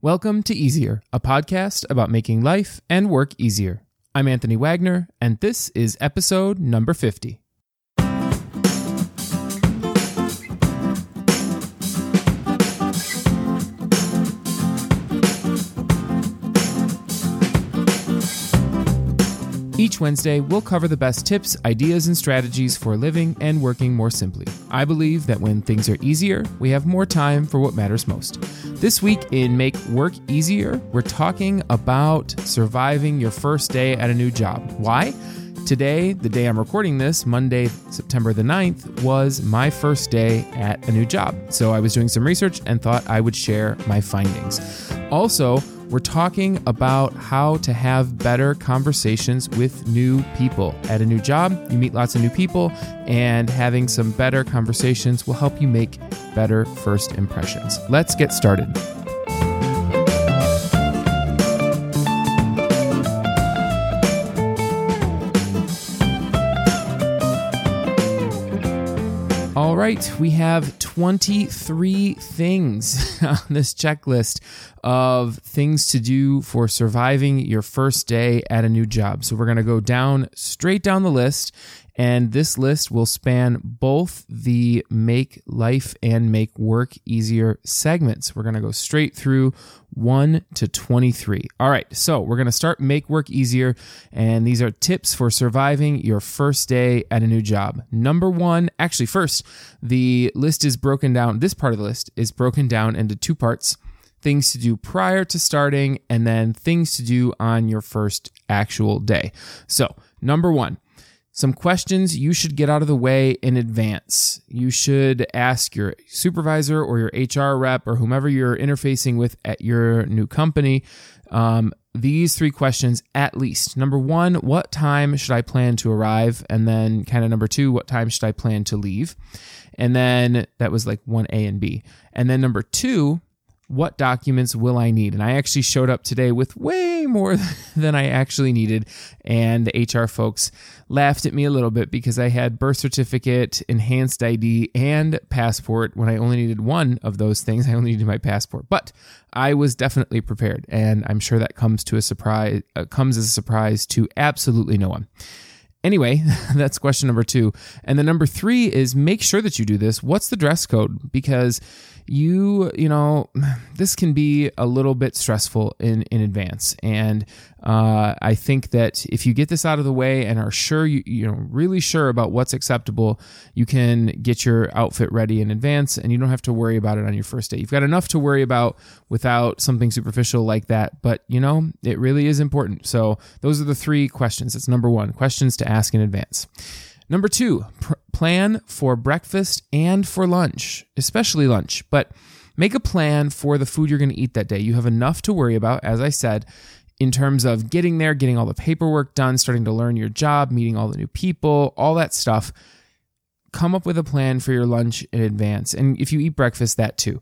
Welcome to Easier, a podcast about making life and work easier. I'm Anthony Wagner, and this is episode number 50. Each Wednesday, we'll cover the best tips, ideas, and strategies for living and working more simply. I believe that when things are easier, we have more time for what matters most. This week in Make Work Easier, we're talking about surviving your first day at a new job. Why? Today, the day I'm recording this, Monday, September the 9th, was my first day at a new job. So I was doing some research and thought I would share my findings. Also, we're talking about how to have better conversations with new people. At a new job, you meet lots of new people, and having some better conversations will help you make better first impressions. Let's get started. All right, we have 23 things on this checklist of things to do for surviving your first day at a new job. So we're going to go down straight down the list and this list will span both the make life and make work easier segments. We're going to go straight through 1 to 23. All right, so we're going to start make work easier. And these are tips for surviving your first day at a new job. Number one, actually, first, the list is broken down. This part of the list is broken down into two parts things to do prior to starting, and then things to do on your first actual day. So, number one, some questions you should get out of the way in advance. You should ask your supervisor or your HR rep or whomever you're interfacing with at your new company um, these three questions at least. Number one, what time should I plan to arrive? And then, kind of number two, what time should I plan to leave? And then that was like 1A and B. And then number two, what documents will I need? And I actually showed up today with way more than I actually needed. And the HR folks laughed at me a little bit because I had birth certificate, enhanced ID, and passport when I only needed one of those things. I only needed my passport. But I was definitely prepared. And I'm sure that comes to a surprise, uh, comes as a surprise to absolutely no one. Anyway, that's question number two. And the number three is make sure that you do this. What's the dress code? Because you you know this can be a little bit stressful in in advance. And uh, i think that if you get this out of the way and are sure you you know really sure about what's acceptable you can get your outfit ready in advance and you don't have to worry about it on your first day. You've got enough to worry about without something superficial like that but you know it really is important. So those are the three questions. That's number one questions to ask in advance Number two, pr- plan for breakfast and for lunch, especially lunch, but make a plan for the food you're going to eat that day. You have enough to worry about, as I said, in terms of getting there, getting all the paperwork done, starting to learn your job, meeting all the new people, all that stuff. Come up with a plan for your lunch in advance. And if you eat breakfast, that too.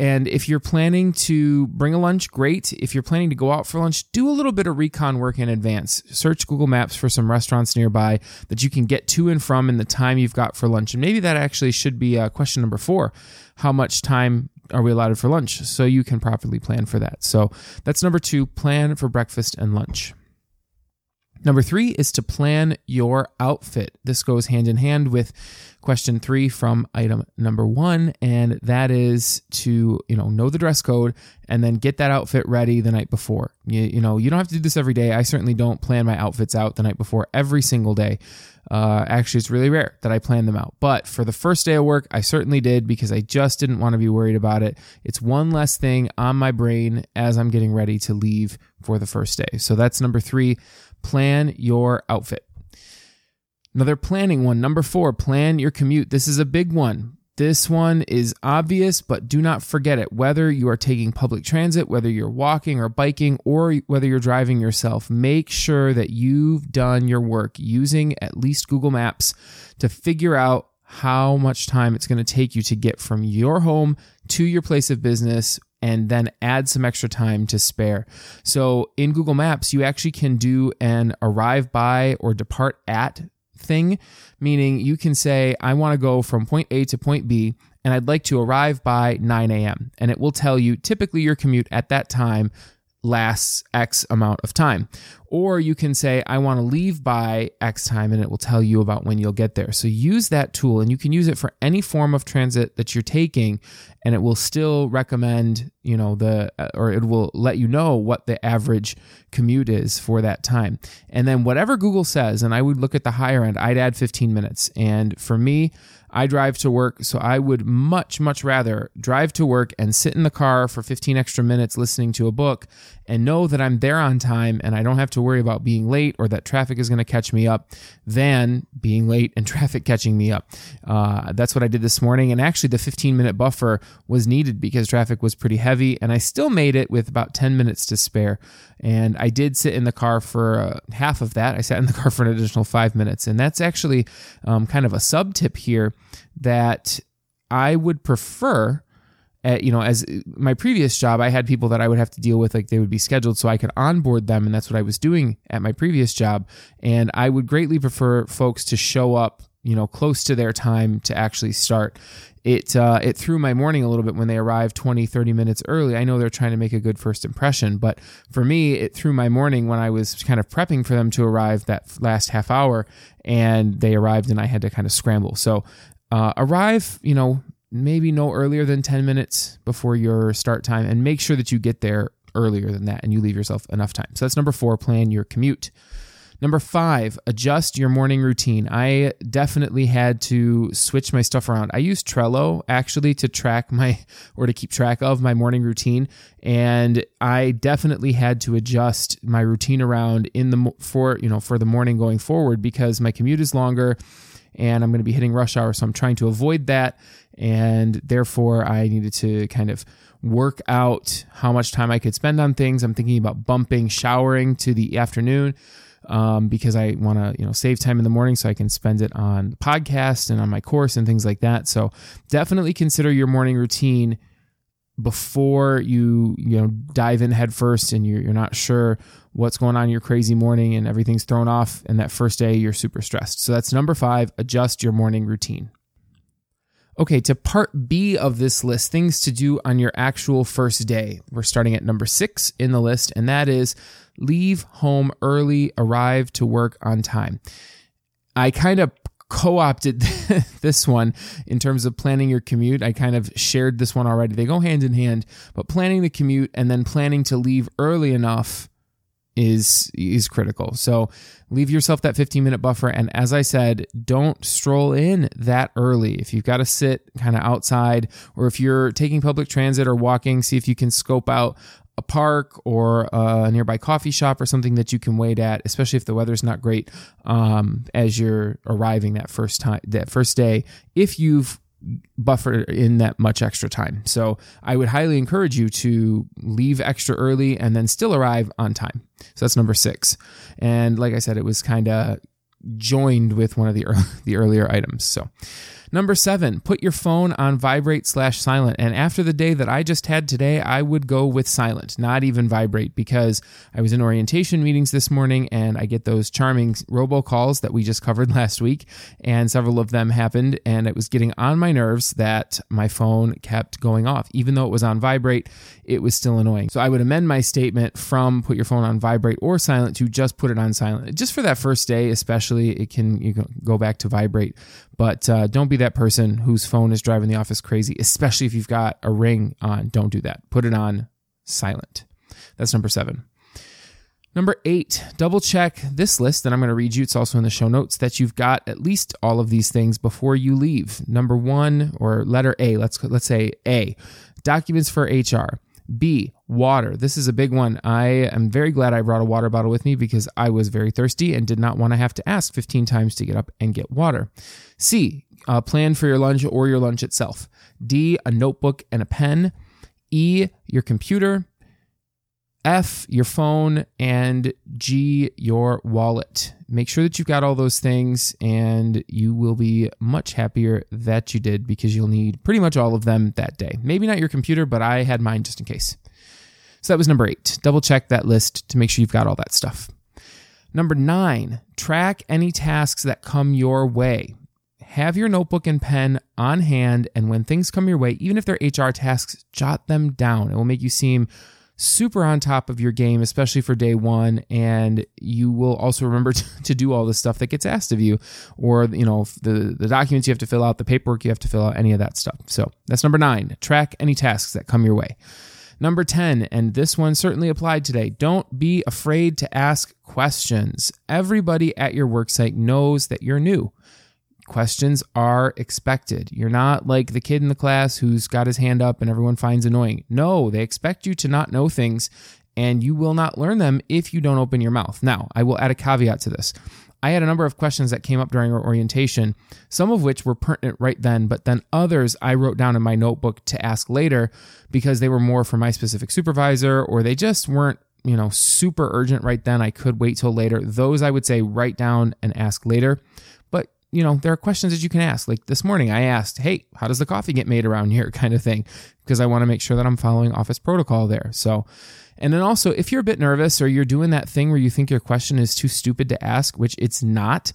And if you're planning to bring a lunch, great. If you're planning to go out for lunch, do a little bit of recon work in advance. Search Google Maps for some restaurants nearby that you can get to and from in the time you've got for lunch. And maybe that actually should be uh, question number four. How much time are we allotted for lunch? So you can properly plan for that. So that's number two plan for breakfast and lunch. Number three is to plan your outfit. This goes hand in hand with question three from item number one, and that is to you know know the dress code and then get that outfit ready the night before. You, you know you don't have to do this every day. I certainly don't plan my outfits out the night before every single day. Uh, actually, it's really rare that I plan them out. But for the first day of work, I certainly did because I just didn't want to be worried about it. It's one less thing on my brain as I'm getting ready to leave for the first day. So that's number three. Plan your outfit. Another planning one. Number four, plan your commute. This is a big one. This one is obvious, but do not forget it. Whether you are taking public transit, whether you're walking or biking, or whether you're driving yourself, make sure that you've done your work using at least Google Maps to figure out how much time it's going to take you to get from your home to your place of business and then add some extra time to spare. So in Google Maps, you actually can do an arrive by or depart at thing, meaning you can say, I want to go from point A to point B, and I'd like to arrive by 9 a.m. And it will tell you typically your commute at that time lasts X amount of time. Or you can say, I want to leave by X time, and it will tell you about when you'll get there. So use that tool, and you can use it for any form of transit that you're taking, and it will still recommend, you know, the, uh, or it will let you know what the average commute is for that time. And then whatever Google says, and I would look at the higher end, I'd add 15 minutes. And for me, I drive to work, so I would much, much rather drive to work and sit in the car for 15 extra minutes listening to a book and know that I'm there on time and I don't have to worry about being late or that traffic is going to catch me up than being late and traffic catching me up. Uh, that's what I did this morning. And actually, the 15 minute buffer was needed because traffic was pretty heavy and I still made it with about 10 minutes to spare. And I did sit in the car for uh, half of that. I sat in the car for an additional five minutes. And that's actually um, kind of a sub tip here that I would prefer at, you know, as my previous job, I had people that I would have to deal with, like they would be scheduled so I could onboard them. And that's what I was doing at my previous job. And I would greatly prefer folks to show up, you know, close to their time to actually start. It, uh, it threw my morning a little bit when they arrived 20, 30 minutes early. I know they're trying to make a good first impression, but for me, it threw my morning when I was kind of prepping for them to arrive that last half hour and they arrived and I had to kind of scramble. So, uh, arrive, you know, maybe no earlier than 10 minutes before your start time and make sure that you get there earlier than that and you leave yourself enough time. So that's number four, plan your commute. Number five, adjust your morning routine. I definitely had to switch my stuff around. I use Trello actually to track my or to keep track of my morning routine, and I definitely had to adjust my routine around in the for you know for the morning going forward because my commute is longer and I'm going to be hitting rush hour. So I'm trying to avoid that. And therefore, I needed to kind of work out how much time I could spend on things. I'm thinking about bumping showering to the afternoon. Um, because I want to, you know, save time in the morning so I can spend it on podcast and on my course and things like that. So definitely consider your morning routine before you you know dive in head first and you're, you're not sure what's going on in your crazy morning and everything's thrown off and that first day you're super stressed. So that's number five adjust your morning routine. Okay to part b of this list things to do on your actual first day. We're starting at number six in the list and that is leave home early arrive to work on time i kind of co-opted this one in terms of planning your commute. I kind of shared this one already. They go hand in hand, but planning the commute and then planning to leave early enough is is critical. So leave yourself that 15 minute buffer and as I said, don't stroll in that early. If you've got to sit kind of outside or if you're taking public transit or walking, see if you can scope out a park or a nearby coffee shop or something that you can wait at, especially if the weather's not great um, as you're arriving that first time, that first day. If you've buffered in that much extra time. So I would highly encourage you to leave extra early and then still arrive on time. So that's number six. And like I said, it was kind of joined with one of the early, the earlier items. So Number seven, put your phone on vibrate slash silent. And after the day that I just had today, I would go with silent, not even vibrate, because I was in orientation meetings this morning and I get those charming robocalls that we just covered last week. And several of them happened. And it was getting on my nerves that my phone kept going off. Even though it was on vibrate, it was still annoying. So I would amend my statement from put your phone on vibrate or silent to just put it on silent. Just for that first day, especially, it can you can go back to vibrate. But uh, don't be that person whose phone is driving the office crazy, especially if you've got a ring on. Don't do that. Put it on silent. That's number seven. Number eight, double check this list that I'm going to read you. It's also in the show notes that you've got at least all of these things before you leave. Number one, or letter A, let's let's say A, documents for HR. B, water. This is a big one. I am very glad I brought a water bottle with me because I was very thirsty and did not want to have to ask 15 times to get up and get water. C, a plan for your lunch or your lunch itself. D, a notebook and a pen. E, your computer. F, your phone, and G, your wallet. Make sure that you've got all those things, and you will be much happier that you did because you'll need pretty much all of them that day. Maybe not your computer, but I had mine just in case. So that was number eight. Double check that list to make sure you've got all that stuff. Number nine, track any tasks that come your way have your notebook and pen on hand. And when things come your way, even if they're HR tasks, jot them down. It will make you seem super on top of your game, especially for day one. And you will also remember to, do all the stuff that gets asked of you, or you know the the documents you have to fill out, the paperwork you have to fill out, any of that stuff. So that's number nine. Track any tasks that come your way. Number 10, and this one certainly applied today, don't be afraid to ask questions. Everybody at your worksite knows that you're new questions are expected. You're not like the kid in the class who's got his hand up and everyone finds annoying. No, they expect you to not know things and you will not learn them if you don't open your mouth. Now, I will add a caveat to this. I had a number of questions that came up during our orientation, some of which were pertinent right then, but then others I wrote down in my notebook to ask later because they were more for my specific supervisor or they just weren't, you know, super urgent right then. I could wait till later. Those I would say write down and ask later you know, there are questions that you can ask. Like this morning, I asked, hey, how does the coffee get made around here? kind of thing, because I want to make sure that I'm following office protocol there. So, and then also, if you're a bit nervous or you're doing that thing where you think your question is too stupid to ask, which it's not,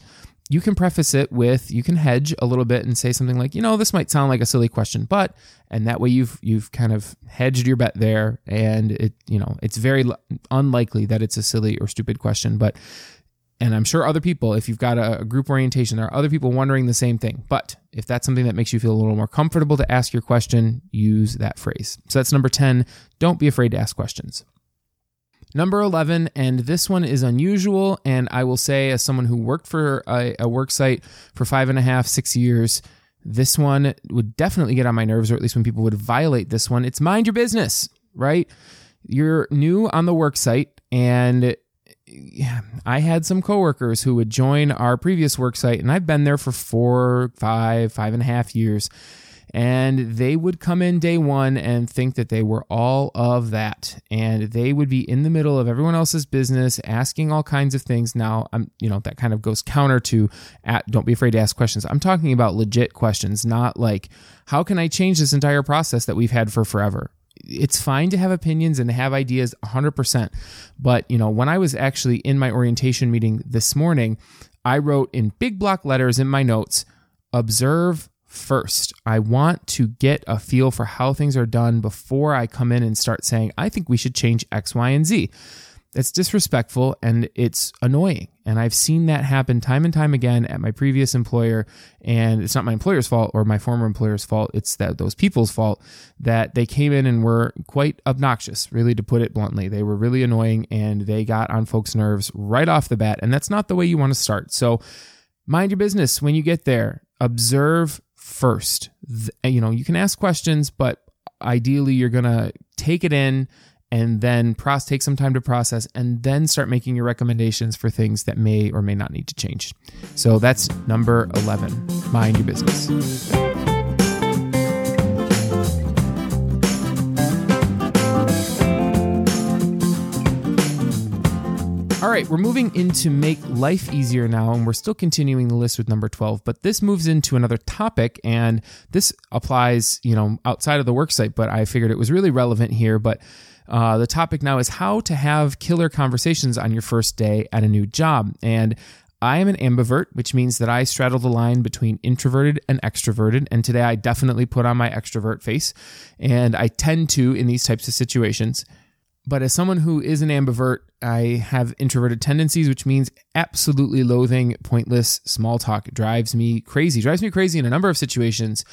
you can preface it with you can hedge a little bit and say something like, you know, this might sound like a silly question, but and that way you've you've kind of hedged your bet there and it, you know, it's very unlikely that it's a silly or stupid question, but and I'm sure other people, if you've got a, group orientation, there are other people wondering the same thing. But if that's something that makes you feel a little more comfortable to ask your question, use that phrase. So that's number 10. Don't be afraid to ask questions. Number 11, and this one is unusual. And I will say, as someone who worked for a, a work site for five and a half, six years, this one would definitely get on my nerves, or at least when people would violate this one. It's mind your business, right? You're new on the work site and I had some coworkers who would join our previous work site, and I've been there for four, five, five and a half years. And they would come in day one and think that they were all of that. And they would be in the middle of everyone else's business, asking all kinds of things. Now, I'm, you know, that kind of goes counter to at, don't be afraid to ask questions. I'm talking about legit questions, not like, how can I change this entire process that we've had for forever? It's fine to have opinions and have ideas 100%. But, you know, when I was actually in my orientation meeting this morning, I wrote in big block letters in my notes observe first. I want to get a feel for how things are done before I come in and start saying, I think we should change X, Y, and Z. It's disrespectful and it's annoying. And I've seen that happen time and time again at my previous employer. And it's not my employer's fault or my former employer's fault. It's that those people's fault that they came in and were quite obnoxious, really, to put it bluntly. They were really annoying and they got on folks' nerves right off the bat. And that's not the way you want to start. So mind your business when you get there. Observe first. You know, you can ask questions, but ideally you're going to take it in and then process, take some time to process and then start making your recommendations for things that may or may not need to change. So that's number 11. Mind your business. All right, we're moving into make life easier now, and we're still continuing the list with number 12, but this moves into another topic, and this applies, you know, outside of the worksite, but I figured it was really relevant here. But uh, the topic now is how to have killer conversations on your first day at a new job. And I am an ambivert, which means that I straddle the line between introverted and extroverted. And today I definitely put on my extrovert face. And I tend to in these types of situations. But as someone who is an ambivert, I have introverted tendencies, which means absolutely loathing pointless small talk. Drives me crazy, drives me crazy in a number of situations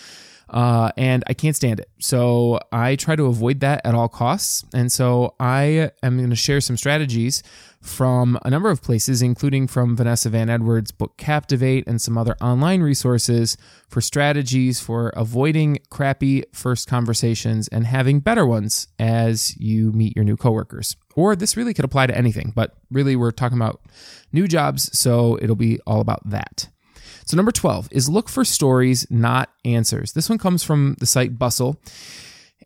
uh, and I can't stand it. So I try to avoid that at all costs. And so I am going to share some strategies from a number of places, including from Vanessa Van Edwards' book Captivate and some other online resources for strategies for avoiding crappy first conversations and having better ones as you meet your new coworkers. Or this really could apply to anything, but really we're talking about new jobs, so it'll be all about that. So, number 12 is look for stories, not answers. This one comes from the site Bustle.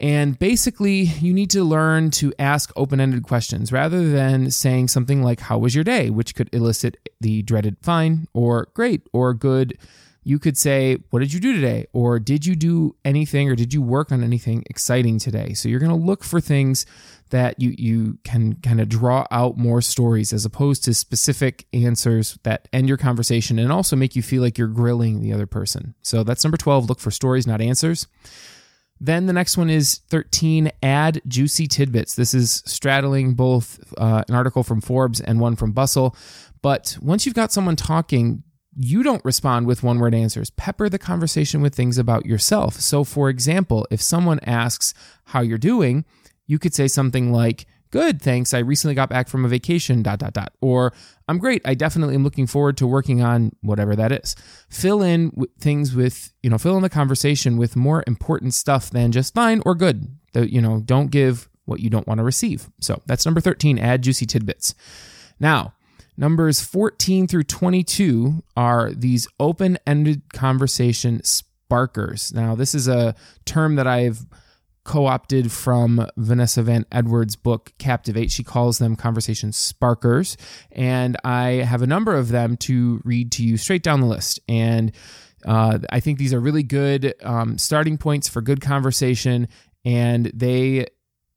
And basically, you need to learn to ask open ended questions rather than saying something like, How was your day? which could elicit the dreaded fine or great or good, you could say, What did you do today? Or did you do anything or did you work on anything exciting today? So you're going to look for things that you, you can kind of draw out more stories as opposed to specific answers that end your conversation and also make you feel like you're grilling the other person. So that's number 12. Look for stories, not answers. Then the next one is 13, add juicy tidbits. This is straddling both uh, an article from Forbes and one from Bustle. But once you've got someone talking, you don't respond with one word answers. Pepper the conversation with things about yourself. So, for example, if someone asks how you're doing, you could say something like, Good, thanks. I recently got back from a vacation, dot, dot, dot. Or, I'm great. I definitely am looking forward to working on whatever that is. Fill in things with, you know, fill in the conversation with more important stuff than just fine or good. You know, don't give what you don't want to receive. So that's number 13, add juicy tidbits. Now, numbers 14 through 22 are these open ended conversation sparkers. Now, this is a term that I've co opted from Vanessa Van Edwards' book, Captivate. She calls them conversation sparkers. And I have a number of them to read to you straight down the list. And uh, I think these are really good um, starting points for good conversation. And they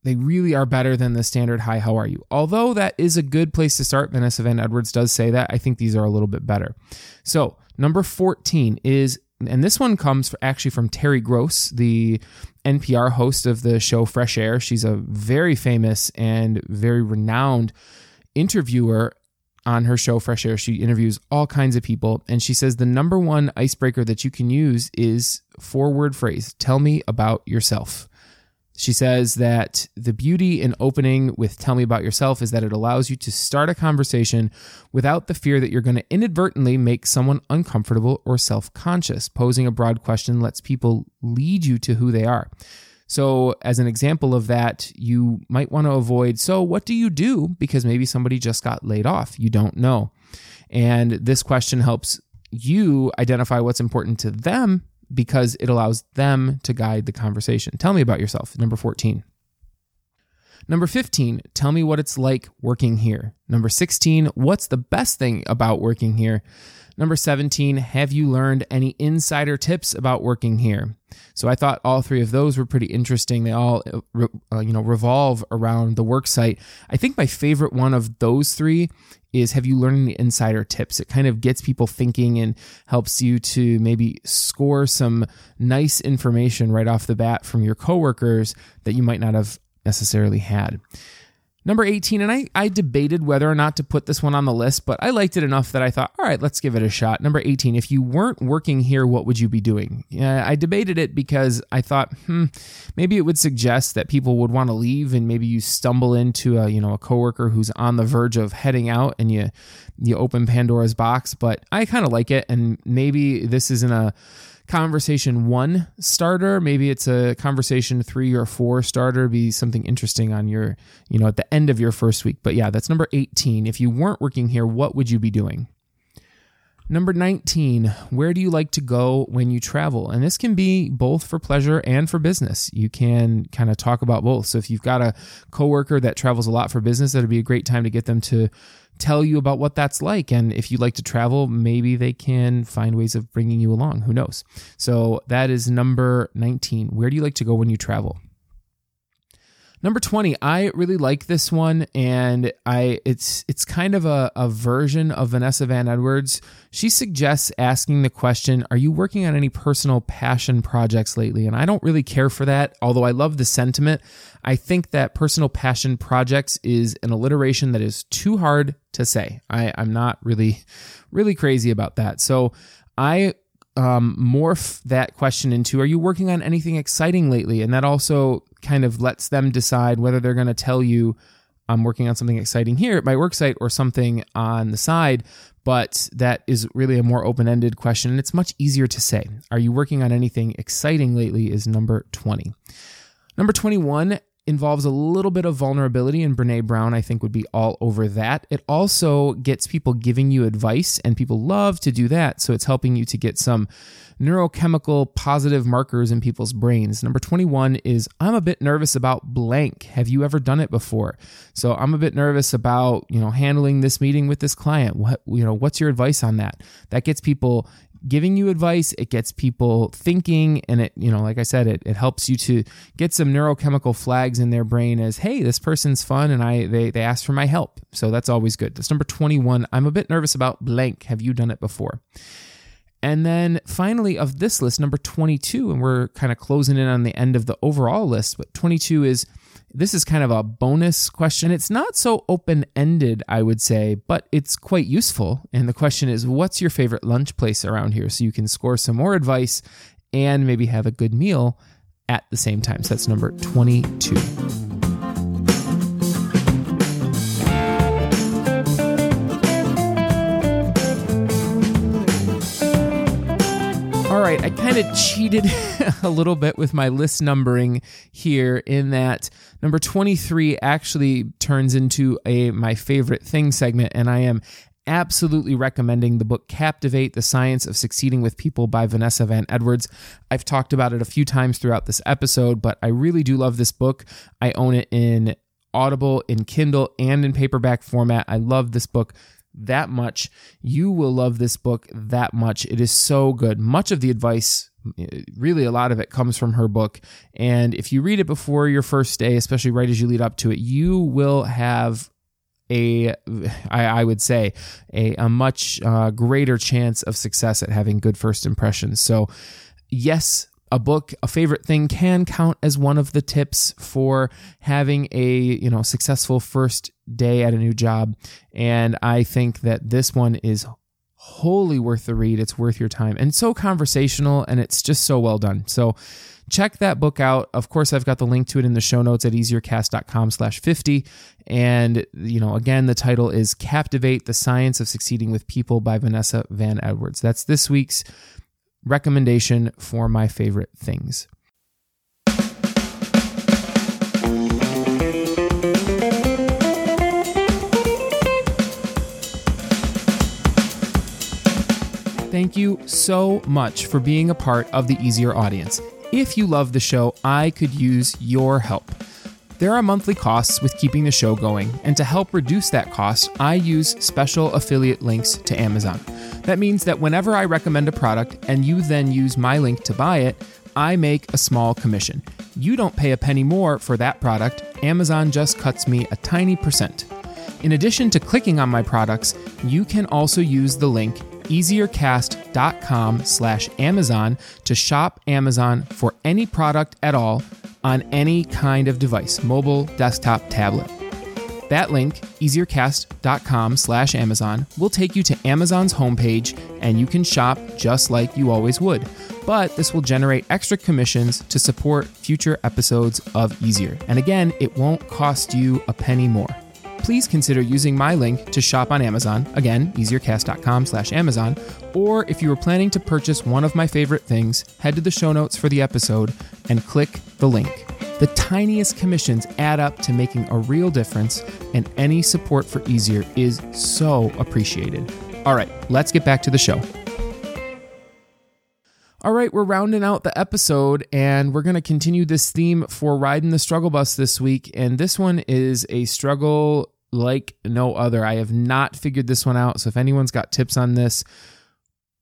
they really are better than the standard hi how are you although that is a good place to start vanessa van edwards does say that i think these are a little bit better so number 14 is and this one comes actually from Terry Gross, the NPR host of the show Fresh Air. She's a very famous and very renowned interviewer on her show Fresh Air. She interviews all kinds of people, and she says the number one icebreaker that you can use is four word phrase Tell me about yourself. She says that the beauty in opening with Tell Me About Yourself is that it allows you to start a conversation without the fear that you're going to inadvertently make someone uncomfortable or self conscious. Posing a broad question lets people lead you to who they are. So, as an example of that, you might want to avoid, So, what do you do? Because maybe somebody just got laid off. You don't know. And this question helps you identify what's important to them because it allows them to guide the conversation. Tell me about yourself. Number 14. Number 15, tell me what it's like working here. Number 16, what's the best thing about working here? Number 17, have you learned any insider tips about working here? So I thought all three of those were pretty interesting. They all uh, you know revolve around the work site. I think my favorite one of those three is have you learned any insider tips? It kind of gets people thinking and helps you to maybe score some nice information right off the bat from your coworkers that you might not have necessarily had. Number 18, and I, I debated whether or not to put this one on the list, but I liked it enough that I thought, all right, let's give it a shot. Number 18, if you weren't working here, what would you be doing? I debated it because I thought, hmm, maybe it would suggest that people would want to leave and maybe you stumble into a, you know, a coworker who's on the verge of heading out and you, you open Pandora's box, but I kind of like it. And maybe this isn't a, conversation one starter. Maybe it's a conversation three or four starter. Be something interesting on your, you know, at the end of your first week. But yeah, that's number 18. If you weren't working here, what would you be doing? Number 19, where do you like to go when you travel? And this can be both for pleasure and for business. You can kind of talk about both. So if you've got a coworker that travels a lot for business, that'd be a great time to get them to tell you about what that's like. And if you like to travel, maybe they can find ways of bringing you along. Who knows? So that is number 19. Where do you like to go when you travel? Number 20, I really like this one and I it's it's kind of a, a version of Vanessa Van Edwards. She suggests asking the question, Are you working on any personal passion projects lately? And I don't really care for that, although I love the sentiment. I think that personal passion projects is an alliteration that is too hard to say. I, I'm not really, really crazy about that. So I um, morph that question into Are you working on anything exciting lately? And that also kind of lets them decide whether they're going to tell you, I'm working on something exciting here at my work site or something on the side. But that is really a more open ended question. And it's much easier to say. Are you working on anything exciting lately? Is number 20. Number 21 involves a little bit of vulnerability, and Brene Brown, I think, would be all over that. It also gets people giving you advice, and people love to do that. So it's helping you to get some neurochemical positive markers in people's brains. Number 21 is I'm a bit nervous about blank. Have you ever done it before? So I'm a bit nervous about, you know, handling this meeting with this client. What, you know, what's your advice on that? That gets people giving you advice, it gets people thinking, and it, you know, like I said, it, it helps you to get some neurochemical flags in their brain as, hey, this person's fun and I they they asked for my help. So that's always good. That's number 21. I'm a bit nervous about blank. Have you done it before? And then finally, of this list, number 22, and we're kind of closing in on the end of the overall list, but 22 is this is kind of a bonus question. It's not so open ended, I would say, but it's quite useful. And the question is, what's your favorite lunch place around here? So you can score some more advice and maybe have a good meal at the same time. So that's number 22. I kind of cheated a little bit with my list numbering here in that number 23 actually turns into a my favorite thing segment and I am absolutely recommending the book Captivate: The Science of Succeeding with People by Vanessa Van Edwards. I've talked about it a few times throughout this episode, but I really do love this book. I own it in Audible, in Kindle, and in paperback format. I love this book that much. You will love this book that much. It is so good. Much of the advice, really a lot of it, comes from her book. And if you read it before your first day, especially right as you lead up to it, you will have a I, I would say a, a much uh, greater chance of success at having good first impressions. So yes, a book, a favorite thing can count as one of the tips for having a, you know, successful first day at a new job. And I think that this one is wholly worth the read. It's worth your time and so conversational and it's just so well done. So check that book out. Of course, I've got the link to it in the show notes at easiercast.com slash 50. And, you know, again, the title is Captivate, the Science of Succeeding with People by Vanessa Van Edwards. That's this week's recommendation for my favorite things. Thank you so much for being a part of the Easier audience. If you love the show, I could use your help. There are monthly costs with keeping the show going, and to help reduce that cost, I use special affiliate links to Amazon. That means that whenever I recommend a product and you then use my link to buy it, I make a small commission. You don't pay a penny more for that product, Amazon just cuts me a tiny percent. In addition to clicking on my products, you can also use the link easiercast.com slash Amazon to shop Amazon for any product at all on any kind of device, mobile, desktop, tablet. That link, easiercast.com slash Amazon, will take you to Amazon's homepage and you can shop just like you always would. But this will generate extra commissions to support future episodes of Easier. And again, it won't cost you a penny more. Please consider using my link to shop on Amazon, again, easiercast.com slash Amazon, or if you are planning to purchase one of my favorite things, head to the show notes for the episode and click the link. The tiniest commissions add up to making a real difference, and any support for Easier is so appreciated. All right, let's get back to the show. All right, we're rounding out the episode and we're going to continue this theme for riding the struggle bus this week. And this one is a struggle like no other. I have not figured this one out. So if anyone's got tips on this,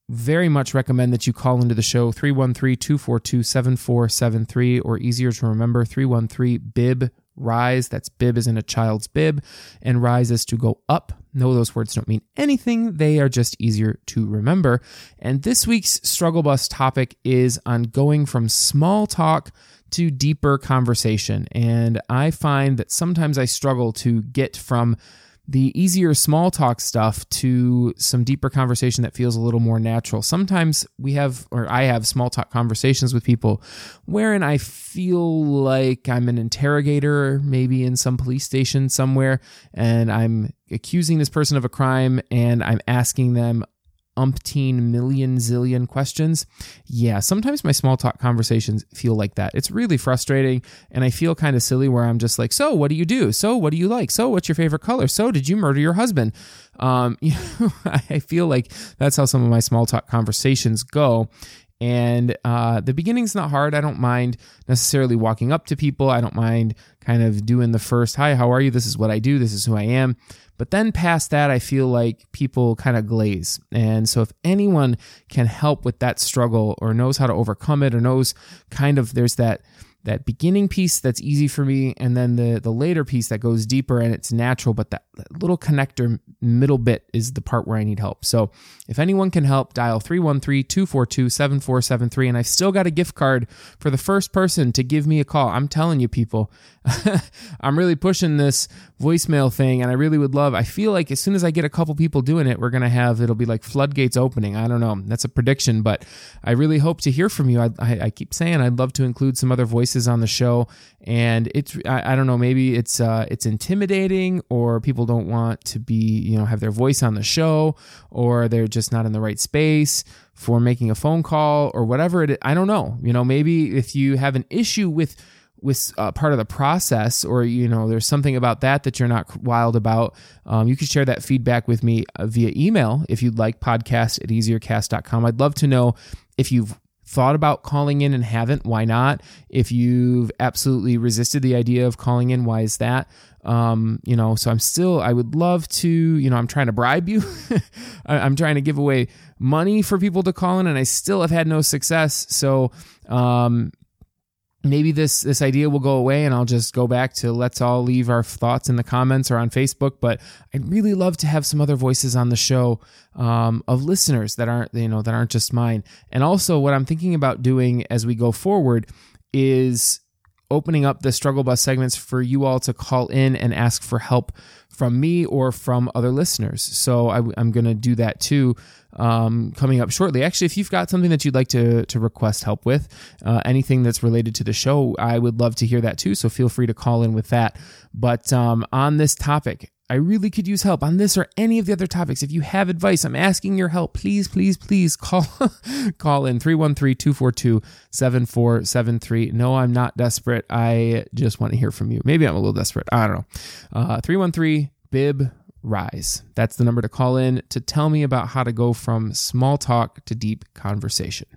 very much recommend that you call into the show 313-242-7473 or easier to remember 313 bib rise. That's bib is in a child's bib and rise is to go up. No those words don't mean anything. They are just easier to remember. And this week's struggle bus topic is on going from small talk to deeper conversation. And i find that sometimes i struggle to get from the easier small talk stuff to some deeper conversation that feels a little more natural. Sometimes we have, or I have small talk conversations with people wherein I feel like I'm an interrogator, maybe in some police station somewhere, and I'm accusing this person of a crime and I'm asking them umpteen million zillion questions. Yeah, sometimes my small talk conversations feel like that. It's really frustrating and I feel kind of silly where I'm just like, "So, what do you do? So, what do you like? So, what's your favorite color? So, did you murder your husband?" Um, you know, I feel like that's how some of my small talk conversations go. And uh, the beginning's not hard. I don't mind necessarily walking up to people. I don't mind kind of doing the first, hi, how are you? This is what I do. This is who I am. But then past that, I feel like people kind of glaze. And so if anyone can help with that struggle or knows how to overcome it or knows kind of there's that that beginning piece that's easy for me and then the the later piece that goes deeper and it's natural but that, that, little connector middle bit is the part where i need help. So if anyone can help dial 313-242-7473 and i've still got a gift card for the first person to give me a call. I'm telling you people i'm really pushing this voicemail thing and i really would love i feel like as soon as i get a couple people doing it we're going to have it'll be like floodgates opening i don't know that's a prediction but i really hope to hear from you I, I, I keep saying i'd love to include some other voices on the show, and it's I, I don't know maybe it's uh, it's intimidating or people don't want to be you know have their voice on the show or they're just not in the right space for making a phone call or whatever it. I don't know. You know maybe if you have an issue with with uh, part of the process or you know there's something about that that you're not wild about um, you can share that feedback with me uh, via email if you'd like podcast at easiercast.com i'd love to know if you've thought about calling in and haven't, why not? If you've absolutely resisted the idea of calling in, why is that? Um, you know, so I'm still, I would love to, you know, I'm trying to bribe you. I'm trying to give away money for people to call in, and I still have had no success. So, um, maybe this this idea will go away and I'll just go back to let's all leave our thoughts in the comments or on Facebook. But I'd really love to have some other voices on the show um, of listeners that aren't you know that aren't just mine. And also, what I'm thinking about doing as we go forward is opening up the struggle bus segments for you all to call in and ask for help from me or from other listeners. So I, am going to do that too um, coming up shortly. Actually, if you've got something that you'd like to to request help with, uh, anything that's related to the show, I would love to hear that too. So feel free to call in with that. But um, on this topic, I really could use help on this or any of the other topics. If you have advice, I'm asking your help. Please, please, please call call in 313-242-7473. No, I'm not desperate. I just want to hear from you. Maybe I'm a little desperate. I don't know. Uh 313 bib rise. That's the number to call in to tell me about how to go from small talk to deep conversation.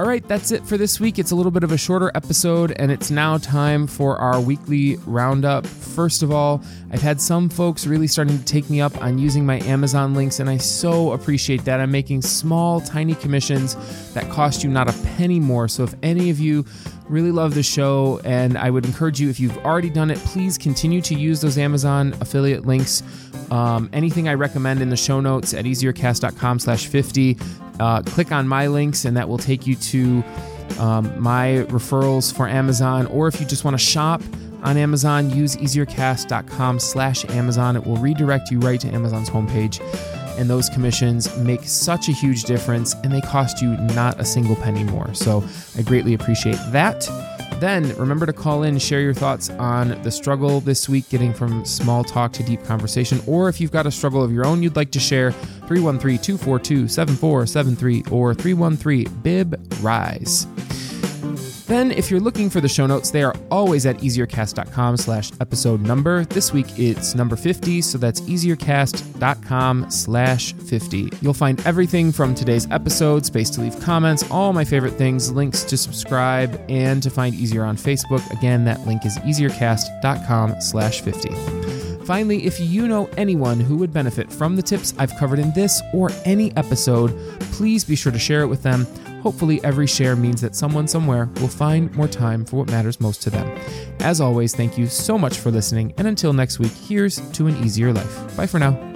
All right, that's it for this week. It's a little bit of a shorter episode, and it's now time for our weekly roundup. First of all, I've had some folks really starting to take me up on using my Amazon links, and I so appreciate that. I'm making small, tiny commissions that cost you not a penny more. So if any of you really love the show, and I would encourage you, if you've already done it, please continue to use those Amazon affiliate links. Um, anything I recommend in the show notes at easiercast.com slash 50 uh, click on my links, and that will take you to um, my referrals for Amazon. Or if you just want to shop on Amazon, use easiercast.com slash Amazon. It will redirect you right to Amazon's homepage. And those commissions make such a huge difference, and they cost you not a single penny more. So I greatly appreciate that. Then remember to call in, share your thoughts on the struggle this week, getting from small talk to deep conversation. Or if you've got a struggle of your own you'd like to share, 313 242 7473 or 313 Bib Rise. Then, if you're looking for the show notes, they are always at easiercast.com slash episode number. This week it's number 50, so that's easiercast.com slash 50. You'll find everything from today's episode, space to leave comments, all my favorite things, links to subscribe, and to find Easier on Facebook. Again, that link is easiercast.com slash 50. Finally, if you know anyone who would benefit from the tips I've covered in this or any episode, please be sure to share it with them. Hopefully, every share means that someone somewhere will find more time for what matters most to them. As always, thank you so much for listening, and until next week, here's to an easier life. Bye for now.